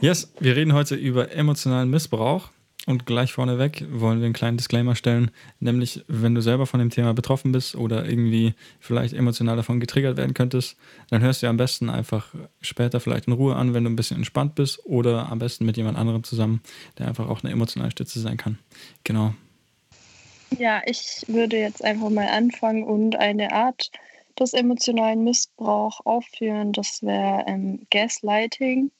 Yes, wir reden heute über emotionalen Missbrauch. Und gleich vorneweg wollen wir einen kleinen Disclaimer stellen, nämlich wenn du selber von dem Thema betroffen bist oder irgendwie vielleicht emotional davon getriggert werden könntest, dann hörst du am besten einfach später vielleicht in Ruhe an, wenn du ein bisschen entspannt bist oder am besten mit jemand anderem zusammen, der einfach auch eine emotionale Stütze sein kann. Genau. Ja, ich würde jetzt einfach mal anfangen und eine Art des emotionalen Missbrauchs aufführen. Das wäre ähm, Gaslighting.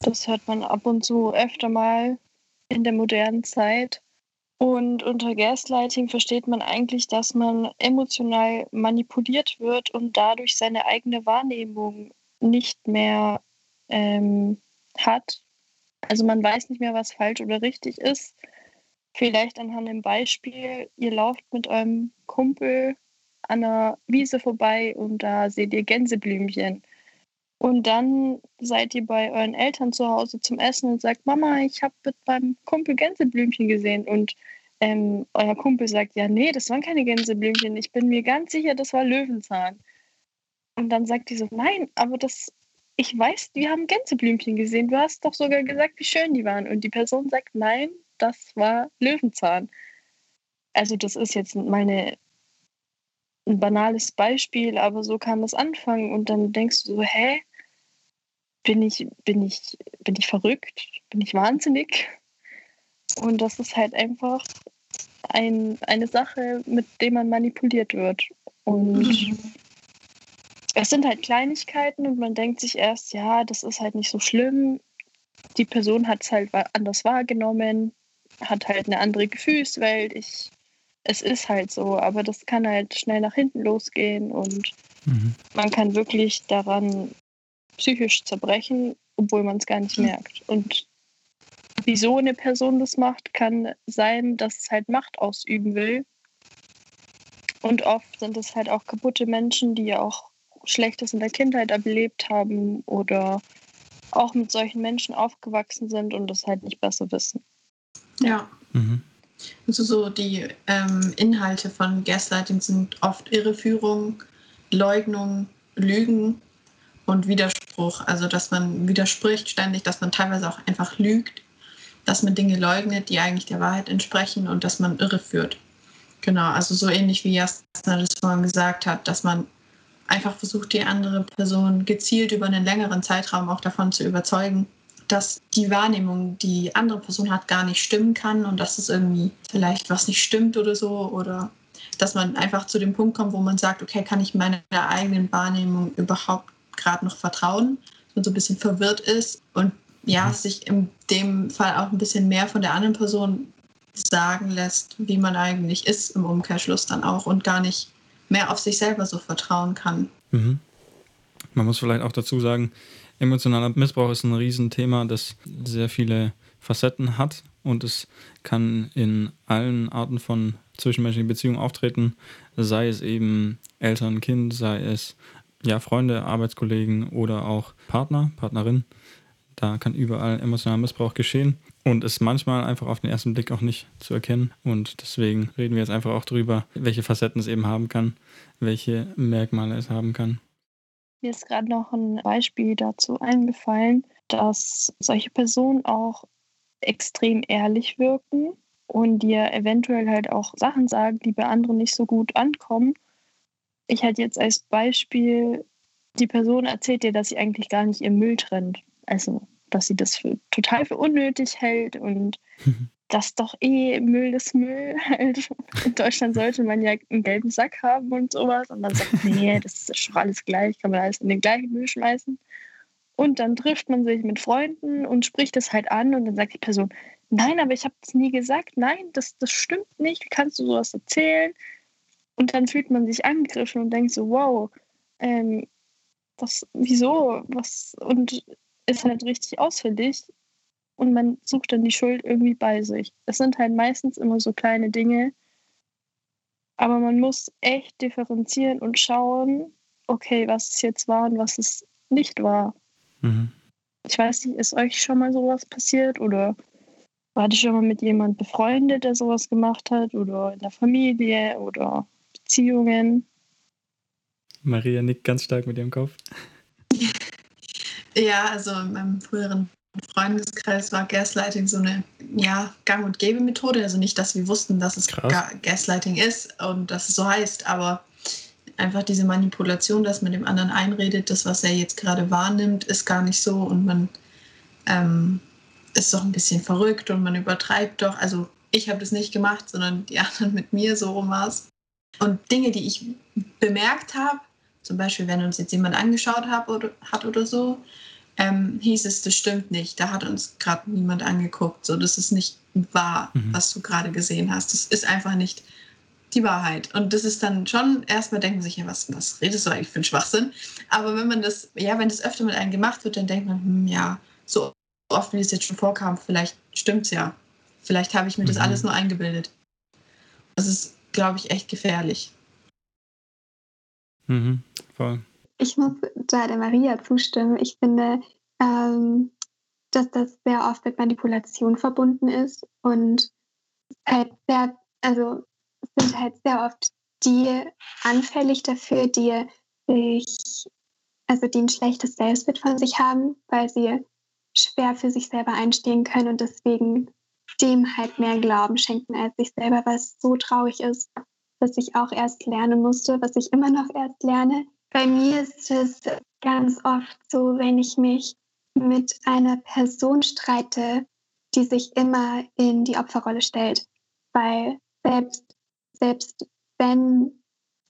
Das hört man ab und zu öfter mal in der modernen Zeit. Und unter Gaslighting versteht man eigentlich, dass man emotional manipuliert wird und dadurch seine eigene Wahrnehmung nicht mehr ähm, hat. Also man weiß nicht mehr, was falsch oder richtig ist. Vielleicht anhand einem Beispiel, ihr lauft mit eurem Kumpel an einer Wiese vorbei und da seht ihr Gänseblümchen. Und dann seid ihr bei euren Eltern zu Hause zum Essen und sagt, Mama, ich habe mit meinem Kumpel Gänseblümchen gesehen. Und ähm, euer Kumpel sagt, ja, nee, das waren keine Gänseblümchen. Ich bin mir ganz sicher, das war Löwenzahn. Und dann sagt die so, nein, aber das, ich weiß, wir haben Gänseblümchen gesehen. Du hast doch sogar gesagt, wie schön die waren. Und die Person sagt, nein, das war Löwenzahn. Also das ist jetzt meine ein banales Beispiel, aber so kann das anfangen und dann denkst du so, hä, bin ich, bin ich, bin ich verrückt? Bin ich wahnsinnig? Und das ist halt einfach ein, eine Sache, mit der man manipuliert wird. Und mhm. es sind halt Kleinigkeiten und man denkt sich erst, ja, das ist halt nicht so schlimm. Die Person hat es halt anders wahrgenommen, hat halt eine andere Gefühlswelt. Ich es ist halt so, aber das kann halt schnell nach hinten losgehen und mhm. man kann wirklich daran psychisch zerbrechen, obwohl man es gar nicht merkt. Und wieso eine Person das macht, kann sein, dass es halt Macht ausüben will. Und oft sind es halt auch kaputte Menschen, die ja auch Schlechtes in der Kindheit erlebt haben oder auch mit solchen Menschen aufgewachsen sind und das halt nicht besser wissen. Ja. Mhm. Also so die ähm, Inhalte von Gaslighting sind oft Irreführung, Leugnung, Lügen und Widerspruch. Also dass man widerspricht ständig, dass man teilweise auch einfach lügt, dass man Dinge leugnet, die eigentlich der Wahrheit entsprechen und dass man irreführt. Genau, also so ähnlich wie Jasna das vorhin gesagt hat, dass man einfach versucht, die andere Person gezielt über einen längeren Zeitraum auch davon zu überzeugen, dass die Wahrnehmung, die andere Person hat, gar nicht stimmen kann und dass es irgendwie vielleicht was nicht stimmt oder so oder dass man einfach zu dem Punkt kommt, wo man sagt, okay, kann ich meiner eigenen Wahrnehmung überhaupt gerade noch vertrauen und so ein bisschen verwirrt ist und ja, mhm. sich in dem Fall auch ein bisschen mehr von der anderen Person sagen lässt, wie man eigentlich ist im Umkehrschluss dann auch und gar nicht mehr auf sich selber so vertrauen kann. Mhm. Man muss vielleicht auch dazu sagen, Emotionaler Missbrauch ist ein Riesenthema, das sehr viele Facetten hat und es kann in allen Arten von zwischenmenschlichen Beziehungen auftreten, sei es eben Eltern, Kind, sei es ja, Freunde, Arbeitskollegen oder auch Partner, Partnerin. Da kann überall emotionaler Missbrauch geschehen und ist manchmal einfach auf den ersten Blick auch nicht zu erkennen. Und deswegen reden wir jetzt einfach auch darüber, welche Facetten es eben haben kann, welche Merkmale es haben kann. Mir ist gerade noch ein Beispiel dazu eingefallen, dass solche Personen auch extrem ehrlich wirken und dir eventuell halt auch Sachen sagen, die bei anderen nicht so gut ankommen. Ich hatte jetzt als Beispiel, die Person erzählt dir, dass sie eigentlich gar nicht ihr Müll trennt. Also, dass sie das für, total für unnötig hält und das doch eh Müll ist Müll. Halt. In Deutschland sollte man ja einen gelben Sack haben und sowas. Und dann sagt, nee, das ist schon alles gleich, kann man alles in den gleichen Müll schmeißen. Und dann trifft man sich mit Freunden und spricht das halt an und dann sagt die Person, nein, aber ich habe das nie gesagt, nein, das, das stimmt nicht, wie kannst du sowas erzählen? Und dann fühlt man sich angegriffen und denkt so, wow, ähm, was, wieso, was, und ist halt richtig ausfällig und man sucht dann die Schuld irgendwie bei sich. Es sind halt meistens immer so kleine Dinge, aber man muss echt differenzieren und schauen, okay, was es jetzt war und was es nicht war. Mhm. Ich weiß nicht, ist euch schon mal sowas passiert oder wart ihr schon mal mit jemand befreundet, der sowas gemacht hat oder in der Familie oder Beziehungen? Maria nickt ganz stark mit ihrem Kopf. Ja, also in meinem früheren Freundeskreis war Gaslighting so eine ja, Gang- und Gäbe-Methode. Also nicht, dass wir wussten, dass es Ga Gaslighting ist und dass es so heißt, aber einfach diese Manipulation, dass man dem anderen einredet, das, was er jetzt gerade wahrnimmt, ist gar nicht so und man ähm, ist doch ein bisschen verrückt und man übertreibt doch. Also ich habe das nicht gemacht, sondern die anderen mit mir, so rum war es. Und Dinge, die ich bemerkt habe, zum Beispiel, wenn uns jetzt jemand angeschaut hat oder, hat oder so, ähm, hieß es, das stimmt nicht. Da hat uns gerade niemand angeguckt. So, das ist nicht wahr, mhm. was du gerade gesehen hast. Das ist einfach nicht die Wahrheit. Und das ist dann schon, erstmal denkt man sich, ja, was, was redest du eigentlich für einen Schwachsinn? Aber wenn man das, ja, wenn das öfter mit einem gemacht wird, dann denkt man, hm, ja, so oft wie es jetzt schon vorkam, vielleicht stimmt es ja. Vielleicht habe ich mir mhm. das alles nur eingebildet. Das ist, glaube ich, echt gefährlich. Mhm, voll. Ich muss da der Maria zustimmen. Ich finde, ähm, dass das sehr oft mit Manipulation verbunden ist und halt sehr, also sind halt sehr oft die anfällig dafür, die sich, also die ein schlechtes Selbstbild von sich haben, weil sie schwer für sich selber einstehen können und deswegen dem halt mehr Glauben schenken als sich selber, was so traurig ist, dass ich auch erst lernen musste, was ich immer noch erst lerne. Bei mir ist es ganz oft so, wenn ich mich mit einer Person streite, die sich immer in die Opferrolle stellt, weil selbst, selbst wenn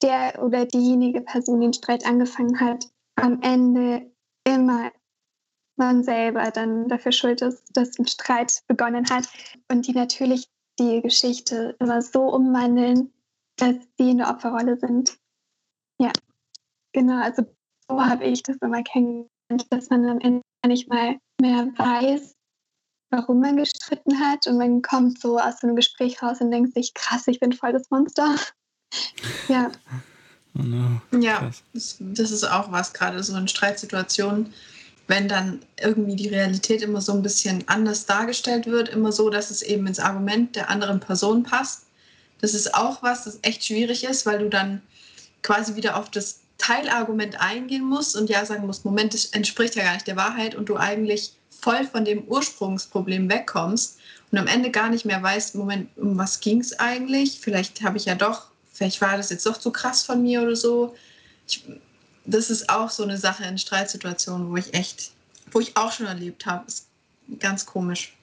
der oder diejenige Person den Streit angefangen hat, am Ende immer man selber dann dafür schuld ist, dass ein Streit begonnen hat und die natürlich die Geschichte immer so umwandeln, dass sie in der Opferrolle sind. Ja, genau, also so habe ich das immer kennengelernt, dass man am Ende nicht mal mehr weiß, warum man gestritten hat und man kommt so aus so einem Gespräch raus und denkt sich, krass, ich bin voll das Monster. ja. Oh no. Ja, das, das ist auch was, gerade so in Streitsituationen wenn dann irgendwie die Realität immer so ein bisschen anders dargestellt wird, immer so, dass es eben ins Argument der anderen Person passt. Das ist auch was, das echt schwierig ist, weil du dann quasi wieder auf das Teilargument eingehen musst und ja sagen musst, Moment, das entspricht ja gar nicht der Wahrheit und du eigentlich voll von dem Ursprungsproblem wegkommst und am Ende gar nicht mehr weißt, Moment, um was ging es eigentlich? Vielleicht habe ich ja doch, vielleicht war das jetzt doch zu krass von mir oder so. Ich, das ist auch so eine Sache in Streitsituationen, wo ich echt, wo ich auch schon erlebt habe. Ist ganz komisch.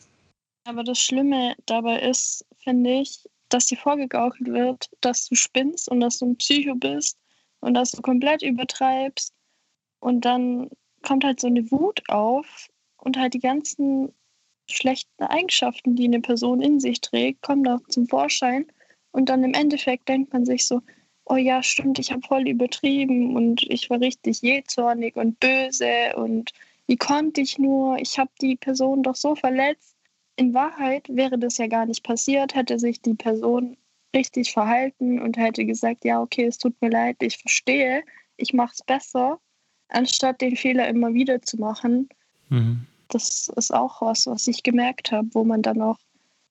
Aber das Schlimme dabei ist, finde ich, dass dir vorgegaukelt wird, dass du spinnst und dass du ein Psycho bist und dass du komplett übertreibst. Und dann kommt halt so eine Wut auf und halt die ganzen schlechten Eigenschaften, die eine Person in sich trägt, kommen da zum Vorschein. Und dann im Endeffekt denkt man sich so, oh ja, stimmt, ich habe voll übertrieben und ich war richtig jähzornig und böse und wie konnte ich nur, ich habe die Person doch so verletzt. In Wahrheit wäre das ja gar nicht passiert, hätte sich die Person richtig verhalten und hätte gesagt, ja, okay, es tut mir leid, ich verstehe, ich mache es besser, anstatt den Fehler immer wieder zu machen. Mhm. Das ist auch was, was ich gemerkt habe, wo man dann auch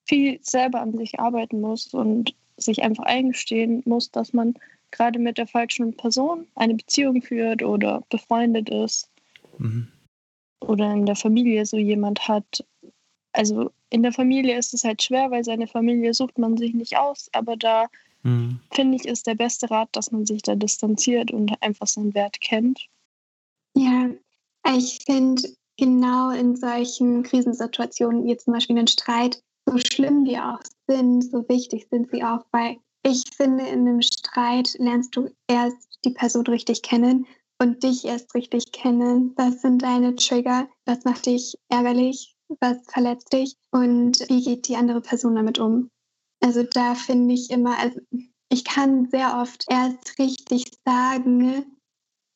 viel selber an sich arbeiten muss und sich einfach eingestehen muss, dass man gerade mit der falschen Person eine Beziehung führt oder befreundet ist mhm. oder in der Familie so jemand hat. Also in der Familie ist es halt schwer, weil seine Familie sucht man sich nicht aus, aber da mhm. finde ich, ist der beste Rat, dass man sich da distanziert und einfach seinen Wert kennt. Ja, ich finde genau in solchen Krisensituationen, wie zum Beispiel einen Streit, so schlimm die auch sind, so wichtig sind sie auch, weil ich finde, in einem Streit lernst du erst die Person richtig kennen und dich erst richtig kennen. Was sind deine Trigger? Was macht dich ärgerlich? Was verletzt dich? Und wie geht die andere Person damit um? Also da finde ich immer, also ich kann sehr oft erst richtig sagen,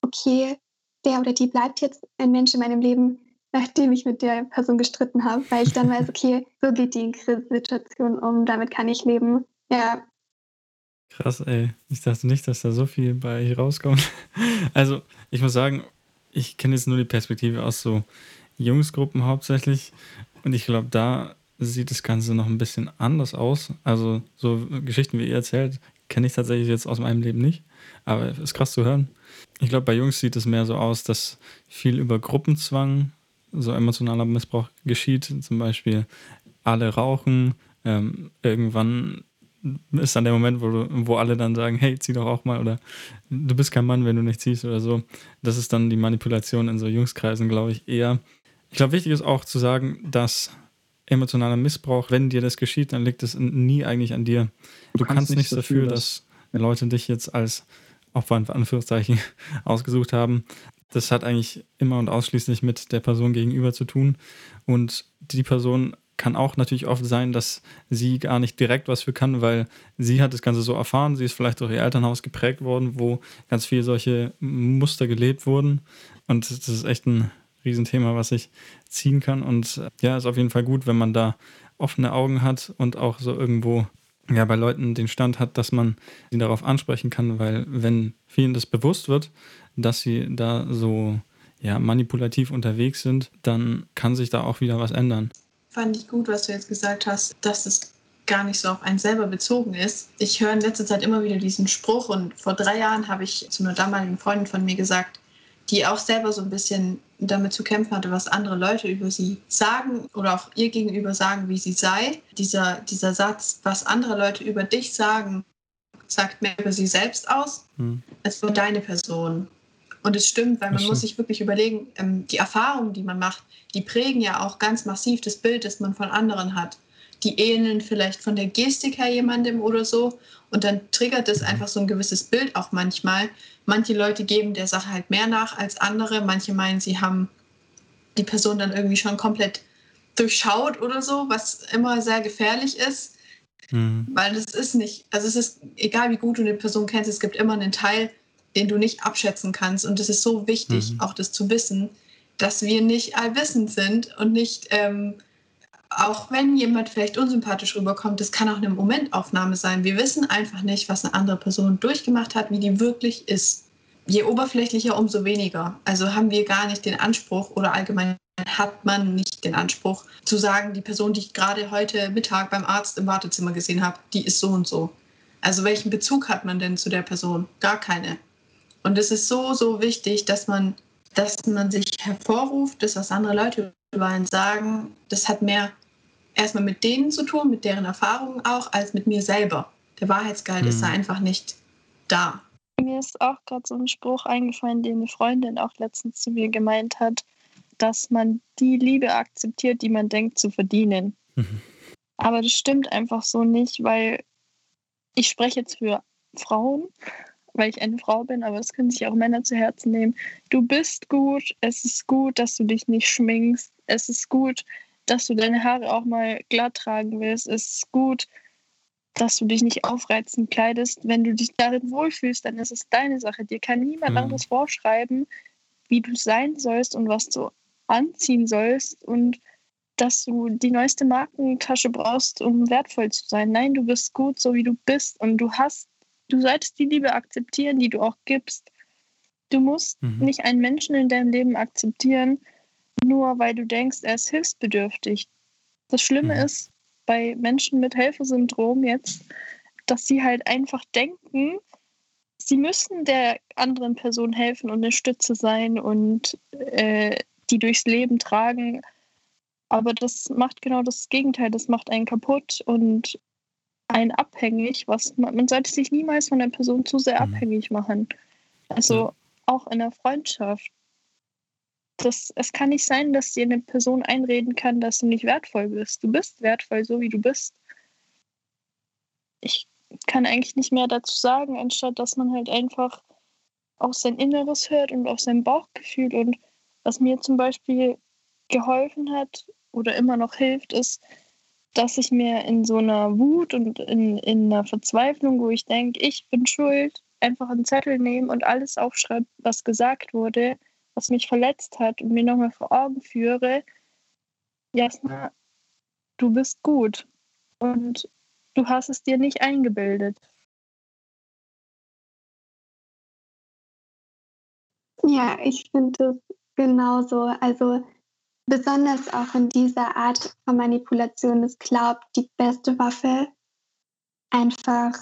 okay, der oder die bleibt jetzt ein Mensch in meinem Leben, nachdem ich mit der Person gestritten habe, weil ich dann weiß, okay, so geht die Krisensituation um, damit kann ich leben. Ja. Krass, ey. Ich dachte nicht, dass da so viel bei euch rauskommt. Also, ich muss sagen, ich kenne jetzt nur die Perspektive aus so Jungsgruppen hauptsächlich. Und ich glaube, da sieht das Ganze noch ein bisschen anders aus. Also, so Geschichten wie ihr erzählt, kenne ich tatsächlich jetzt aus meinem Leben nicht, aber ist krass zu hören. Ich glaube, bei Jungs sieht es mehr so aus, dass viel über Gruppenzwang, so emotionaler Missbrauch geschieht. Zum Beispiel alle rauchen, ähm, irgendwann ist dann der Moment, wo, du, wo alle dann sagen, hey, zieh doch auch mal oder du bist kein Mann, wenn du nicht ziehst oder so. Das ist dann die Manipulation in so Jungskreisen, glaube ich, eher. Ich glaube, wichtig ist auch zu sagen, dass emotionaler Missbrauch, wenn dir das geschieht, dann liegt es nie eigentlich an dir. Du, du kannst, kannst nichts dafür, dass, dass Leute dich jetzt als Opfer in Anführungszeichen ausgesucht haben. Das hat eigentlich immer und ausschließlich mit der Person gegenüber zu tun. Und die Person kann auch natürlich oft sein, dass sie gar nicht direkt was für kann, weil sie hat das Ganze so erfahren. Sie ist vielleicht durch ihr Elternhaus geprägt worden, wo ganz viele solche Muster gelebt wurden. Und das ist echt ein Riesenthema, was ich ziehen kann. Und ja, ist auf jeden Fall gut, wenn man da offene Augen hat und auch so irgendwo ja, bei Leuten den Stand hat, dass man sie darauf ansprechen kann, weil wenn vielen das bewusst wird, dass sie da so ja, manipulativ unterwegs sind, dann kann sich da auch wieder was ändern. Fand ich gut, was du jetzt gesagt hast, dass es gar nicht so auf einen selber bezogen ist. Ich höre in letzter Zeit immer wieder diesen Spruch und vor drei Jahren habe ich zu einer damaligen Freundin von mir gesagt, die auch selber so ein bisschen damit zu kämpfen hatte, was andere Leute über sie sagen oder auch ihr gegenüber sagen, wie sie sei. Dieser, dieser Satz, was andere Leute über dich sagen, sagt mehr über sie selbst aus, hm. als über deine Person. Und es stimmt, weil man muss sich wirklich überlegen, ähm, die Erfahrungen, die man macht, die prägen ja auch ganz massiv das Bild, das man von anderen hat. Die ähneln vielleicht von der Gestik her jemandem oder so. Und dann triggert es einfach so ein gewisses Bild auch manchmal. Manche Leute geben der Sache halt mehr nach als andere. Manche meinen, sie haben die Person dann irgendwie schon komplett durchschaut oder so, was immer sehr gefährlich ist. Mhm. Weil das ist nicht, also es ist egal, wie gut du eine Person kennst, es gibt immer einen Teil, den du nicht abschätzen kannst. Und es ist so wichtig, mhm. auch das zu wissen, dass wir nicht allwissend sind und nicht ähm, auch wenn jemand vielleicht unsympathisch rüberkommt, das kann auch eine Momentaufnahme sein. Wir wissen einfach nicht, was eine andere Person durchgemacht hat, wie die wirklich ist. Je oberflächlicher, umso weniger. Also haben wir gar nicht den Anspruch oder allgemein hat man nicht den Anspruch zu sagen, die Person, die ich gerade heute Mittag beim Arzt im Wartezimmer gesehen habe, die ist so und so. Also welchen Bezug hat man denn zu der Person? Gar keine. Und es ist so, so wichtig, dass man, dass man sich hervorruft, das, was andere Leute über einen sagen, das hat mehr erstmal mit denen zu tun, mit deren Erfahrungen auch, als mit mir selber. Der Wahrheitsgehalt mhm. ist da einfach nicht da. Mir ist auch gerade so ein Spruch eingefallen, den eine Freundin auch letztens zu mir gemeint hat, dass man die Liebe akzeptiert, die man denkt zu verdienen. Mhm. Aber das stimmt einfach so nicht, weil ich spreche jetzt für Frauen, weil ich eine Frau bin, aber das können sich auch Männer zu Herzen nehmen. Du bist gut, es ist gut, dass du dich nicht schminkst, es ist gut, dass du deine Haare auch mal glatt tragen willst. Es ist gut, dass du dich nicht aufreizend kleidest. Wenn du dich darin wohlfühlst, dann ist es deine Sache. Dir kann niemand mhm. anderes vorschreiben, wie du sein sollst und was du anziehen sollst und dass du die neueste Markentasche brauchst, um wertvoll zu sein. Nein, du bist gut, so wie du bist und du hast, du solltest die Liebe akzeptieren, die du auch gibst. Du musst mhm. nicht einen Menschen in deinem Leben akzeptieren, nur weil du denkst, er ist hilfsbedürftig. Das Schlimme mhm. ist bei Menschen mit Helfersyndrom jetzt, dass sie halt einfach denken, sie müssen der anderen Person helfen und eine Stütze sein und äh, die durchs Leben tragen. Aber das macht genau das Gegenteil. Das macht einen kaputt und einen abhängig. Was man, man sollte sich niemals von der Person zu sehr mhm. abhängig machen. Also auch in der Freundschaft das, es kann nicht sein, dass dir eine Person einreden kann, dass du nicht wertvoll bist. Du bist wertvoll, so wie du bist. Ich kann eigentlich nicht mehr dazu sagen, anstatt dass man halt einfach auf sein Inneres hört und auf sein Bauchgefühl. Und was mir zum Beispiel geholfen hat oder immer noch hilft, ist, dass ich mir in so einer Wut und in, in einer Verzweiflung, wo ich denke, ich bin schuld, einfach einen Zettel nehme und alles aufschreibe, was gesagt wurde was mich verletzt hat und mir nochmal vor Augen führe, Jasna, du bist gut und du hast es dir nicht eingebildet. Ja, ich finde es genauso. Also besonders auch in dieser Art von Manipulation ist, glaubt die beste Waffe einfach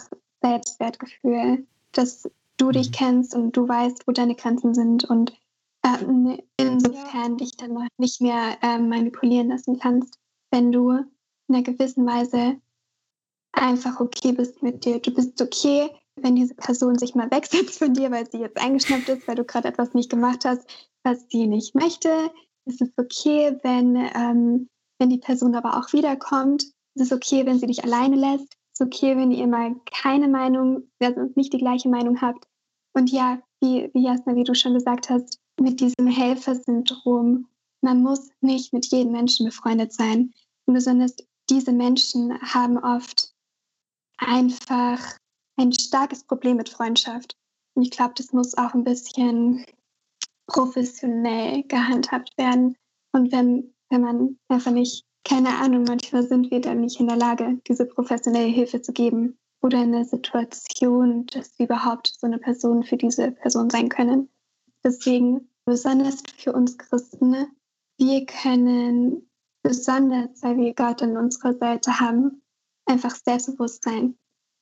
Selbstwertgefühl, dass du dich mhm. kennst und du weißt, wo deine Grenzen sind und äh, insofern dich dann noch nicht mehr äh, manipulieren lassen kannst, wenn du in einer gewissen Weise einfach okay bist mit dir. Du bist okay, wenn diese Person sich mal wegsetzt von dir, weil sie jetzt eingeschnappt ist, weil du gerade etwas nicht gemacht hast, was sie nicht möchte. Es ist okay, wenn, ähm, wenn die Person aber auch wiederkommt. Es ist okay, wenn sie dich alleine lässt. Es ist okay, wenn ihr mal keine Meinung, also nicht die gleiche Meinung habt. Und ja, wie, wie Jasna, wie du schon gesagt hast, mit diesem Helfersyndrom, man muss nicht mit jedem Menschen befreundet sein. Und besonders diese Menschen haben oft einfach ein starkes Problem mit Freundschaft. Und ich glaube, das muss auch ein bisschen professionell gehandhabt werden. Und wenn, wenn man einfach nicht, keine Ahnung, manchmal sind wir dann nicht in der Lage, diese professionelle Hilfe zu geben oder in der Situation, dass wir überhaupt so eine Person für diese Person sein können. Deswegen, besonders für uns Christen, wir können besonders, weil wir Gott an unserer Seite haben, einfach Selbstbewusstsein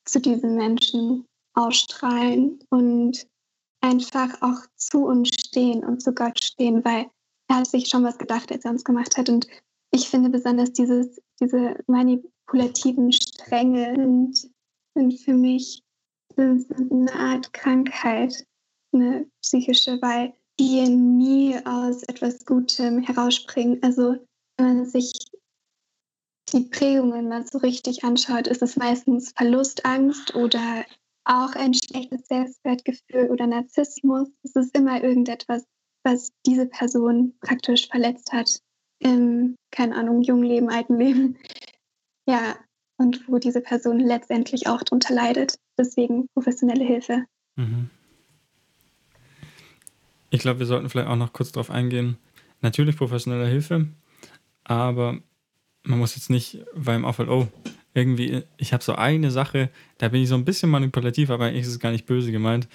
zu diesen Menschen ausstrahlen und einfach auch zu uns stehen und zu Gott stehen, weil er hat sich schon was gedacht, als er uns gemacht hat. Und ich finde besonders dieses, diese manipulativen Stränge sind, sind für mich eine Art Krankheit, eine psychische, weil die nie aus etwas Gutem herausspringen. Also wenn man sich die Prägungen mal so richtig anschaut, ist es meistens Verlustangst oder auch ein schlechtes Selbstwertgefühl oder Narzissmus. Es ist immer irgendetwas, was diese Person praktisch verletzt hat im, keine Ahnung, jungen Leben, alten Leben. Ja, und wo diese Person letztendlich auch darunter leidet. Deswegen professionelle Hilfe. Mhm. Ich glaube, wir sollten vielleicht auch noch kurz darauf eingehen. Natürlich professionelle Hilfe, aber man muss jetzt nicht beim auffällt, oh, irgendwie, ich habe so eine Sache, da bin ich so ein bisschen manipulativ, aber eigentlich ist es gar nicht böse gemeint.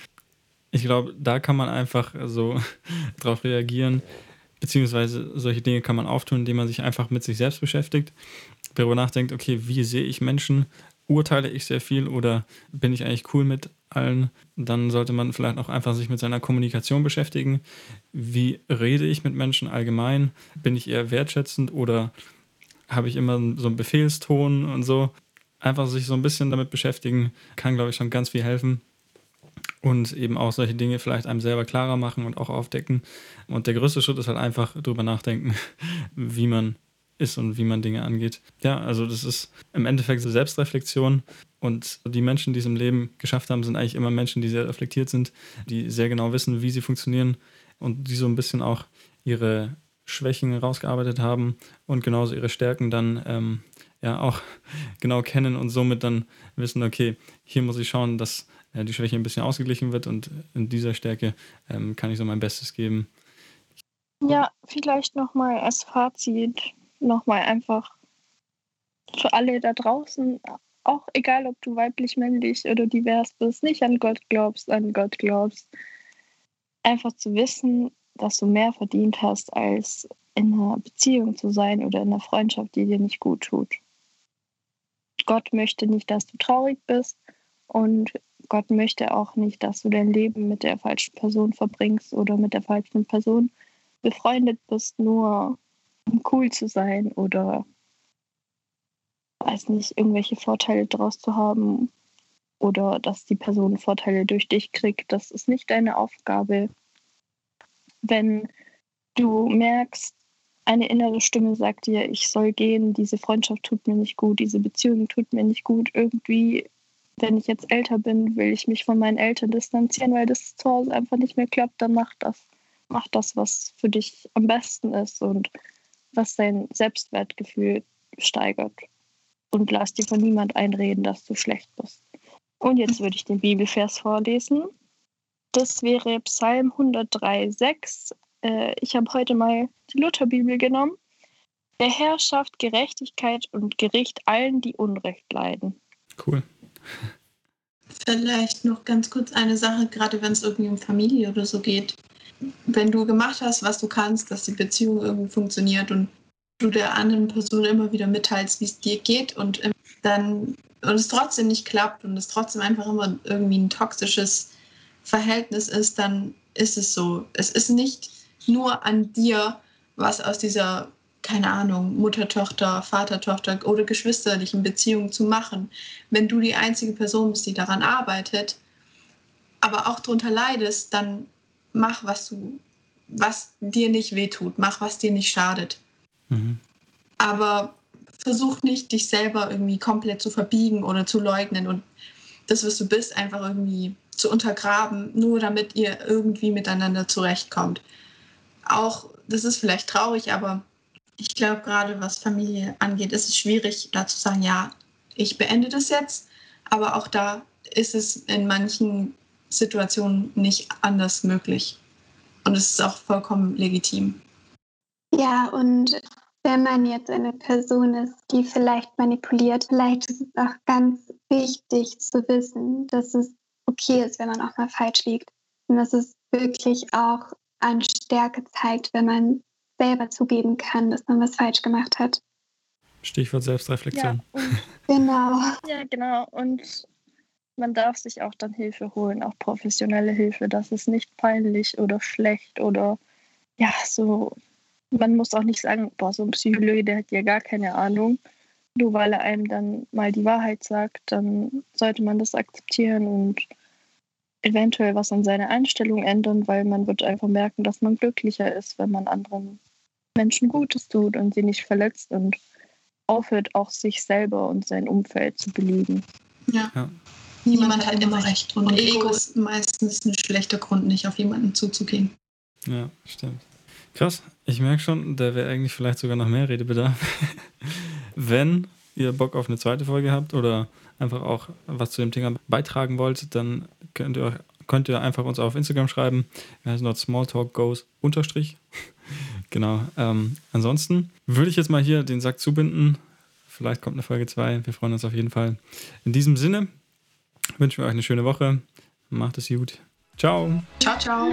Ich glaube, da kann man einfach so drauf reagieren, beziehungsweise solche Dinge kann man auftun, indem man sich einfach mit sich selbst beschäftigt, darüber nachdenkt, okay, wie sehe ich Menschen, urteile ich sehr viel oder bin ich eigentlich cool mit allen? Dann sollte man vielleicht auch einfach sich mit seiner Kommunikation beschäftigen. Wie rede ich mit Menschen allgemein? Bin ich eher wertschätzend oder habe ich immer so einen Befehlston und so. Einfach sich so ein bisschen damit beschäftigen, kann, glaube ich, schon ganz viel helfen. Und eben auch solche Dinge vielleicht einem selber klarer machen und auch aufdecken. Und der größte Schritt ist halt einfach drüber nachdenken, wie man ist und wie man Dinge angeht. Ja, also das ist im Endeffekt so Selbstreflexion. Und die Menschen, die es im Leben geschafft haben, sind eigentlich immer Menschen, die sehr reflektiert sind, die sehr genau wissen, wie sie funktionieren und die so ein bisschen auch ihre Schwächen rausgearbeitet haben und genauso ihre Stärken dann ähm, ja auch genau kennen und somit dann wissen, okay, hier muss ich schauen, dass äh, die Schwäche ein bisschen ausgeglichen wird und in dieser Stärke ähm, kann ich so mein Bestes geben. Ja, vielleicht nochmal als Fazit, nochmal einfach für alle da draußen, auch egal ob du weiblich, männlich oder divers bist, nicht an Gott glaubst, an Gott glaubst, einfach zu wissen, dass du mehr verdient hast, als in einer Beziehung zu sein oder in einer Freundschaft, die dir nicht gut tut. Gott möchte nicht, dass du traurig bist und Gott möchte auch nicht, dass du dein Leben mit der falschen Person verbringst oder mit der falschen Person befreundet bist, nur um cool zu sein oder weiß nicht, irgendwelche Vorteile daraus zu haben oder dass die Person Vorteile durch dich kriegt. Das ist nicht deine Aufgabe wenn du merkst, eine innere Stimme sagt dir, ich soll gehen, diese Freundschaft tut mir nicht gut, diese Beziehung tut mir nicht gut. Irgendwie, wenn ich jetzt älter bin, will ich mich von meinen Eltern distanzieren, weil das zu Hause einfach nicht mehr klappt, dann mach das. Mach das, was für dich am besten ist und was dein Selbstwertgefühl steigert. Und lass dir von niemand einreden, dass du schlecht bist. Und jetzt würde ich den Bibelvers vorlesen. Das wäre Psalm 103,6. Äh, ich habe heute mal die Lutherbibel genommen. Der Herr schafft Gerechtigkeit und Gericht allen, die Unrecht leiden. Cool. Vielleicht noch ganz kurz eine Sache, gerade wenn es irgendwie um Familie oder so geht. Wenn du gemacht hast, was du kannst, dass die Beziehung irgendwie funktioniert und du der anderen Person immer wieder mitteilst, wie es dir geht und ähm, dann und es trotzdem nicht klappt und es trotzdem einfach immer irgendwie ein toxisches Verhältnis ist, dann ist es so. Es ist nicht nur an dir, was aus dieser, keine Ahnung, Mutter, Tochter, Vater, Tochter oder geschwisterlichen Beziehung zu machen. Wenn du die einzige Person bist, die daran arbeitet, aber auch darunter leidest, dann mach, was du, was dir nicht wehtut, mach, was dir nicht schadet. Mhm. Aber versuch nicht, dich selber irgendwie komplett zu verbiegen oder zu leugnen und das, was du bist, einfach irgendwie zu untergraben, nur damit ihr irgendwie miteinander zurechtkommt. Auch, das ist vielleicht traurig, aber ich glaube, gerade was Familie angeht, ist es schwierig, da zu sagen, ja, ich beende das jetzt. Aber auch da ist es in manchen Situationen nicht anders möglich. Und es ist auch vollkommen legitim. Ja, und wenn man jetzt eine Person ist, die vielleicht manipuliert, vielleicht ist es auch ganz wichtig zu wissen, dass es okay ist, wenn man auch mal falsch liegt. Und dass es wirklich auch an Stärke zeigt, wenn man selber zugeben kann, dass man was falsch gemacht hat. Stichwort Selbstreflexion. Ja, genau. Ja, genau. Und man darf sich auch dann Hilfe holen, auch professionelle Hilfe. Das ist nicht peinlich oder schlecht oder ja, so man muss auch nicht sagen, boah, so ein Psychologe, der hat ja gar keine Ahnung. Nur weil er einem dann mal die Wahrheit sagt, dann sollte man das akzeptieren und eventuell was an seiner Einstellung ändern, weil man wird einfach merken, dass man glücklicher ist, wenn man anderen Menschen Gutes tut und sie nicht verletzt und aufhört, auch sich selber und sein Umfeld zu belügen. Ja. ja. Niemand, hat immer recht. Und, und Ego ist meistens ein schlechter Grund, nicht auf jemanden zuzugehen. Ja, stimmt. Krass, ich merke schon, da wäre eigentlich vielleicht sogar noch mehr Redebedarf. Wenn ihr Bock auf eine zweite Folge habt oder einfach auch was zu dem Thema beitragen wollt, dann könnt ihr, könnt ihr einfach uns auf Instagram schreiben. Wir heißen dort smalltalkgoes unterstrich. genau. Ähm, ansonsten würde ich jetzt mal hier den Sack zubinden. Vielleicht kommt eine Folge 2. Wir freuen uns auf jeden Fall. In diesem Sinne wünschen wir euch eine schöne Woche. Macht es gut. Ciao. Ciao, ciao.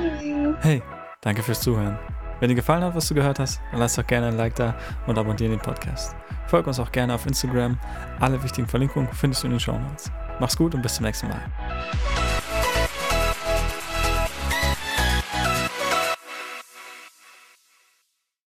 Hey, danke fürs Zuhören. Wenn dir gefallen hat, was du gehört hast, dann lass doch gerne ein Like da und abonniere den Podcast. Folge uns auch gerne auf Instagram. Alle wichtigen Verlinkungen findest du in den Show Notes. Mach's gut und bis zum nächsten Mal.